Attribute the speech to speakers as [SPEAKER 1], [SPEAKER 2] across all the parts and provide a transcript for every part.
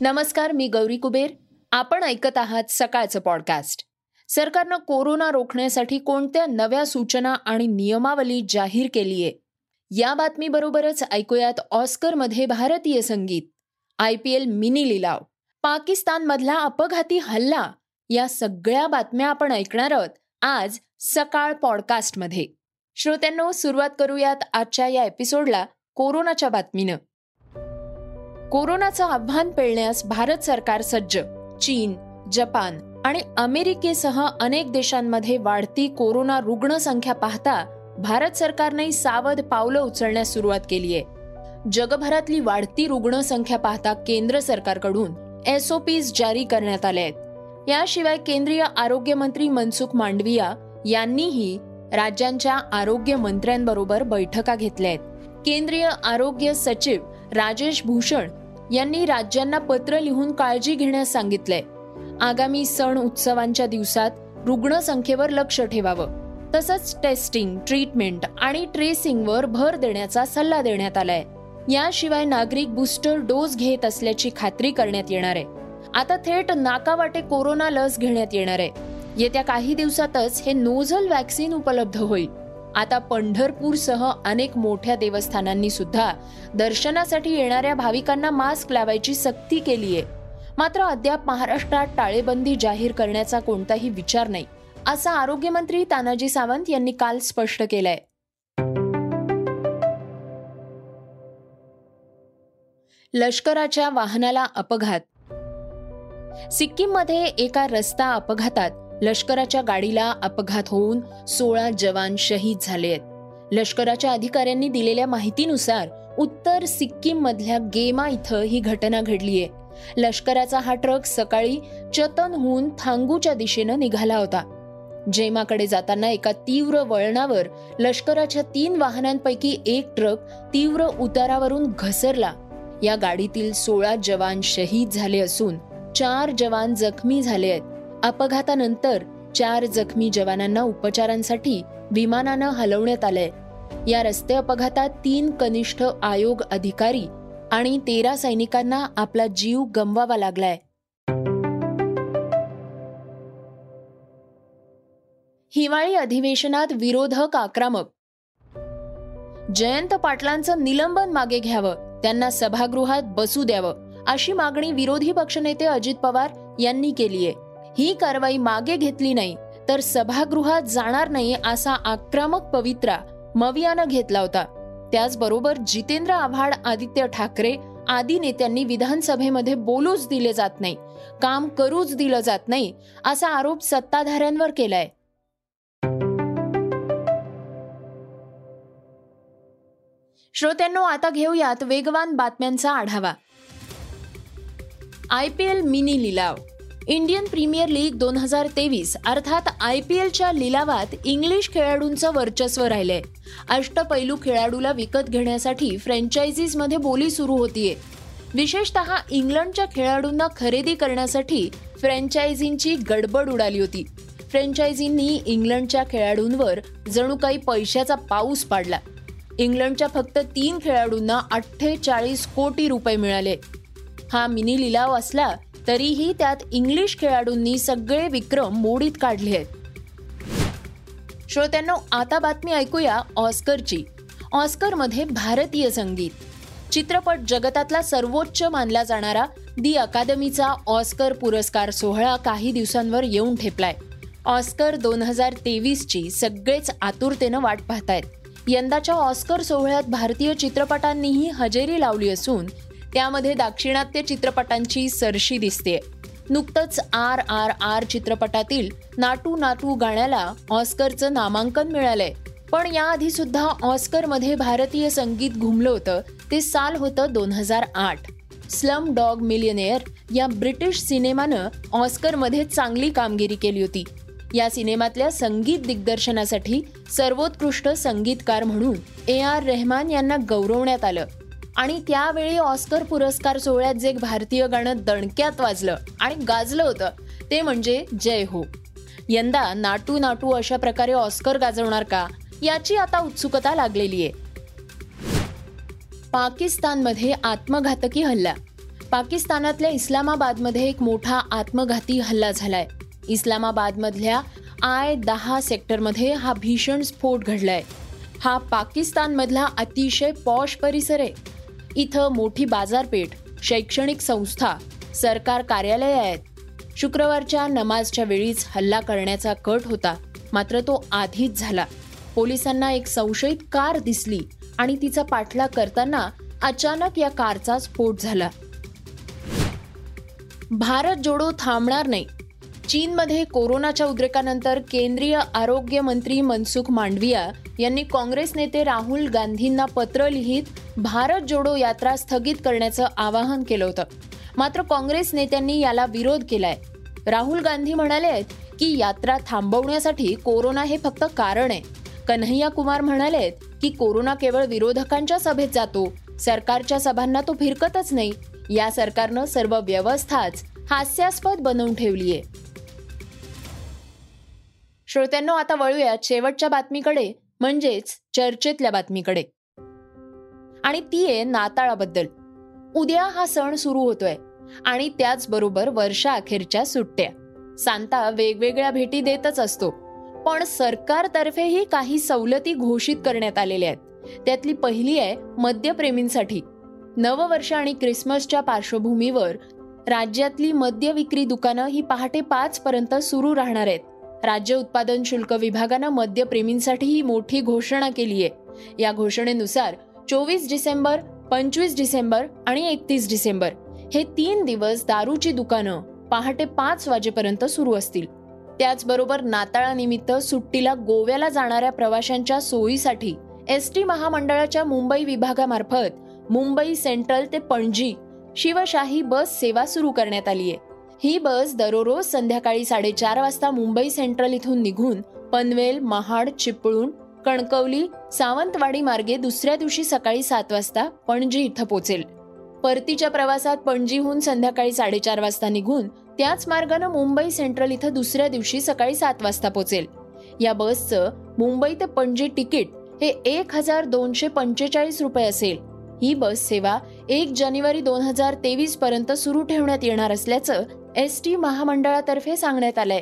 [SPEAKER 1] नमस्कार मी गौरी कुबेर. आपण ऐकत आहात सकाळचं पॉडकास्ट सरकारनं कोरोना रोखण्यासाठी कोणत्या नव्या सूचना आणि नियमावली जाहीर केली आहे या बातमीबरोबरच ऐकूयात ऑस्करमध्ये भारतीय संगीत आय पी एल मिनी लिलाव. पाकिस्तानमधला अपघाती हल्ला या सगळ्या बातम्या आपण ऐकणार आहोत आज सकाळ पॉडकास्टमध्ये श्रोत्यांनो सुरुवात करूयात आजच्या या एपिसोडला कोरोनाच्या बातमीनं. कोरोनाचं आव्हान पेलण्यास भारत सरकार सज्ज. चीन जपान आणि अमेरिकेसह अनेक देशांमध्ये वाढती कोरोना रुग्णसंख्या पाहता भारत सरकारने सावध पावलं उचलण्यास सुरुवात केली आहे. जगभरातली वाढती रुग्णसंख्या पाहता केंद्र सरकारकडून एसओपीज जारी करण्यात आले आहेत. याशिवाय केंद्रीय आरोग्य मंत्री मनसुख मांडविया यांनीही राज्यांच्या आरोग्य मंत्र्यांबरोबर बैठका घेतल्या आहेत. केंद्रीय आरोग्य सचिव राजेश भूषण यांनी राज्यांना पत्र लिहून काळजी घेण्यास सांगितलंय. आगामी सण उत्सवांच्या दिवसात रुग्णसंख्येवर लक्ष ठेवावं. तसंच टेस्टिंग ट्रीटमेंट आणि ट्रेसिंगवर भर देण्याचा सल्ला देण्यात आलाय. याशिवाय नागरिक बुस्टर डोस घेत असल्याची खात्री करण्यात येणार आहे. आता थेट नाकावाटे कोरोना लस घेण्यात येणार आहे. येत्या काही दिवसातच हे नोझल वॅक्सिन उपलब्ध होईल. आता पंढरपूरसह अनेक मोठ्या देवस्थानांनी सुद्धा दर्शनासाठी येणाऱ्या भाविकांना मास्क लावायची सक्ती केली आहे. मात्र अद्याप महाराष्ट्रात टाळेबंदी जाहीर करण्याचा कोणताही विचार नाही असं आरोग्यमंत्री तानाजी सावंत यांनी काल स्पष्ट केलंय. लष्कराच्या वाहनाला अपघात. सिक्कीममध्ये एका रस्ता अपघातात लष्कराच्या गाडीला अपघात होऊन सोळा जवान शहीद झाले आहेत. लष्कराच्या अधिकाऱ्यांनी दिलेल्या माहितीनुसार उत्तर सिक्कीम मधल्या गेमा इथं ही घटना घडलीय लष्कराचा हा ट्रक सकाळी चतनहून थांगूच्या दिशेनं निघाला होता. जेमाकडे जाताना एका तीव्र वळणावर लष्कराच्या तीन वाहनांपैकी एक ट्रक तीव्र उतारावरून घसरला. या गाडीतील सोळा जवान शहीद झाले असून चार जवान जखमी झाले आहेत. अपघातानंतर चार जखमी जवानांना उपचारांसाठी विमानानं हलवण्यात आलंय. या रस्ते अपघातात तीन कनिष्ठ आयोग अधिकारी आणि तेरा सैनिकांना आपला जीव गमवावा लागलाय. हिवाळी अधिवेशनात विरोधक आक्रमक. जयंत पाटलांचं निलंबन मागे घ्यावं त्यांना सभागृहात बसू द्यावं अशी मागणी विरोधी पक्षनेते अजित पवार यांनी केली आहे ही कारवाई मागे घेतली नाही तर सभागृहात जाणार नाही असा आक्रमक पवित्रा मवियानं घेतला होता. त्याचबरोबर जितेंद्र आव्हाड आदित्य ठाकरे आदी नेत्यांनी विधानसभेमध्ये बोलूच दिले जात नाही काम करूच दिलं जात नाही असा आरोप सत्ताधाऱ्यांवर केलाय. श्रोत्यांनो आता घेऊयात वेगवान बातम्यांचा आढावा. आय पी एल मिनी लिलाव. इंडियन प्रीमियर लीग दोन हजार तेवीस अर्थात आय पी एलच्या लिलावात इंग्लिश खेळाडूंचं वर्चस्व राहिलंय. अष्टपैलू खेळाडूला विकत घेण्यासाठी फ्रँचायझीजमध्ये बोली सुरू होतीये. विशेषतः इंग्लंडच्या खेळाडूंना खरेदी करण्यासाठी फ्रँचायझींची गडबड उडाली होती. फ्रँचायझींनी इंग्लंडच्या खेळाडूंवर जणू काही पैशाचा पाऊस पाडला. इंग्लंडच्या फक्त तीन खेळाडूंना अठ्ठेचाळीस कोटी रुपये मिळाले. हा मिनी लिलाव असला तरीही त्यात इंग्लिश खेळाडूंनी सगळे विक्रम मोडीत काढले आहेत. श्रोत्यांनो आता बातमी ऐकूया ऑस्करची. ऑस्करमध्ये भारतीय संगीत. चित्रपट जगतातला सर्वोच्च मानला जाणारा दी अकादमीचा ऑस्कर पुरस्कार सोहळा काही दिवसांवर येऊन ठेपलाय. ऑस्कर दोन हजार तेवीसची सगळेच आतुरतेनं वाट पाहतायत. यंदाच्या ऑस्कर सोहळ्यात भारतीय चित्रपटांनीही हजेरी लावली असून त्यामध्ये दाक्षिणात्य चित्रपटांची सरशी दिसते. नुकतंच आर आर आर चित्रपटातील नाटू नाटू गाण्याला ऑस्करचं नामांकन मिळालंय. पण याआधी सुद्धा ऑस्करमध्ये भारतीय संगीत घुमलं होतं ते साल होतं दोन हजार आठ. स्लम डॉग मिलियनेअर या ब्रिटिश सिनेमानं ऑस्करमध्ये चांगली कामगिरी केली होती. या सिनेमातल्या संगीत दिग्दर्शनासाठी सर्वोत्कृष्ट संगीतकार म्हणून ए आर रेहमान यांना गौरवण्यात आलं. आणि त्यावेळी ऑस्कर पुरस्कार सोहळ्यात जे भारतीय गाणं दणक्यात वाजलं आणि गाजलं होतं ते म्हणजे जय हो. यंदा नाटू नाटू अशा प्रकारे ऑस्कर गाजवणार का याची आता उत्सुकता लागलेली आहे. पाकिस्तानमध्ये आत्मघातकी हल्ला. पाकिस्तानातल्या इस्लामाबादमध्ये एक मोठा आत्मघाती हल्ला झालाय. इस्लामाबादमधल्या आय दहा सेक्टरमध्ये हा भीषण स्फोट घडलाय. हा पाकिस्तानमधला अतिशय पॉश परिसर आहे. इथं मोठी बाजारपेठ शैक्षणिक संस्था सरकार कार्यालय आहेत. शुक्रवारच्या नमाजच्या वेळीच हल्ला करण्याचा कट होता मात्र तो आधीच झाला. पोलिसांना एक संशयित कार दिसली आणि तिचा पाठलाग करताना अचानक या कारचा स्फोट झाला. भारत जोडो थांबणार नाही चीनमध्ये कोरोनाच्या उद्रेकानंतर केंद्रीय आरोग्य मंत्री मनसुख मांडविया यांनी काँग्रेस नेते राहुल गांधींना पत्र लिहित भारत जोडो यात्रा स्थगित करण्याचं आवाहन केलं होतं. मात्र काँग्रेस नेत्यांनी याला विरोध केलाय. राहुल गांधी म्हणाले आहेत की यात्रा थांबवण्यासाठी कोरोना हे फक्त कारण आहे. कन्हैया कुमार म्हणाले की कोरोना केवळ विरोधकांच्या सभेत जातो सरकारच्या सभांना तो फिरकतच नाही. या सरकारनं सर्व व्यवस्थाच हास्यास्पद बनवून ठेवली आहे श्रोत्यांनो आता वळूयात शेवटच्या बातमीकडे म्हणजेच चर्चेतल्या बातमीकडे. आणि ती आहे नाताळाबद्दल. उद्या हा सण सुरू होतोय आणि त्याचबरोबर वर्षा अखेरच्या सुट्ट्या. सांता वेगवेगळ्या भेटी देतच असतो पण सरकारतर्फेही काही सवलती घोषित करण्यात आलेल्या आहेत. त्यातली पहिली आहे मद्यप्रेमींसाठी. नववर्ष आणि क्रिसमसच्या पार्श्वभूमीवर राज्यातली मद्य विक्री दुकानं ही पहाटे पाच पर्यंत सुरू राहणार आहेत. राज्य उत्पादन शुल्क विभागानं मद्यप्रेमींसाठी ही मोठी घोषणा केली आहे. या घोषणेनुसार चोवीस डिसेंबर पंचवीस डिसेंबर आणि एकतीस डिसेंबर हे तीन दिवस दारूची दुकानं पहाटे पाच वाजेपर्यंत सुरू असतील. त्याचबरोबर नाताळानिमित्त सुट्टीला गोव्याला जाणाऱ्या प्रवाशांच्या सोयीसाठी एस टी महामंडळाच्या मुंबई विभागामार्फत मुंबई सेंट्रल ते पणजी शिवशाही बस सेवा सुरू करण्यात आली आहे ही बस दररोज संध्याकाळी साडेचार वाजता मुंबई सेंट्रल इथून निघून पनवेल महाड चिपळूण कणकवली सावंतवाडी मार्गे दुसऱ्या दिवशी सकाळी सात वाजता पणजी इथं पोचेल परतीच्या प्रवासात पणजीहून संध्याकाळी साडेचार वाजता निघून त्याच मार्गानं मुंबई सेंट्रल इथं दुसऱ्या दिवशी सकाळी सात वाजता पोचेल या बसचं मुंबई ते पणजी तिकीट हे एक हजार दोनशे पंचेचाळीस रुपये असेल. ही बस सेवा एक जानेवारी दोन हजार तेवीस पर्यंत सुरू ठेवण्यात येणार असल्याचं एस टी महामंडळातर्फे सांगण्यात आलंय.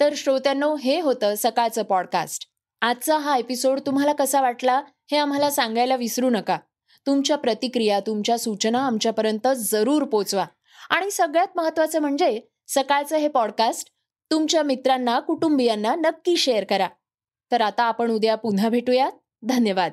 [SPEAKER 1] तर श्रोत्यांनो हे होतं सकाळचं पॉडकास्ट आजचा हा एपिसोड तुम्हाला कसा वाटला हे आम्हाला सांगायला विसरू नका. तुमच्या प्रतिक्रिया तुमच्या सूचना आमच्यापर्यंत जरूर पोचवा. आणि सगळ्यात महत्वाचं म्हणजे सकाळचं हे पॉडकास्ट तुमच्या मित्रांना कुटुंबियांना नक्की शेअर करा. तर आता आपण उद्या पुन्हा भेटूयात. धन्यवाद.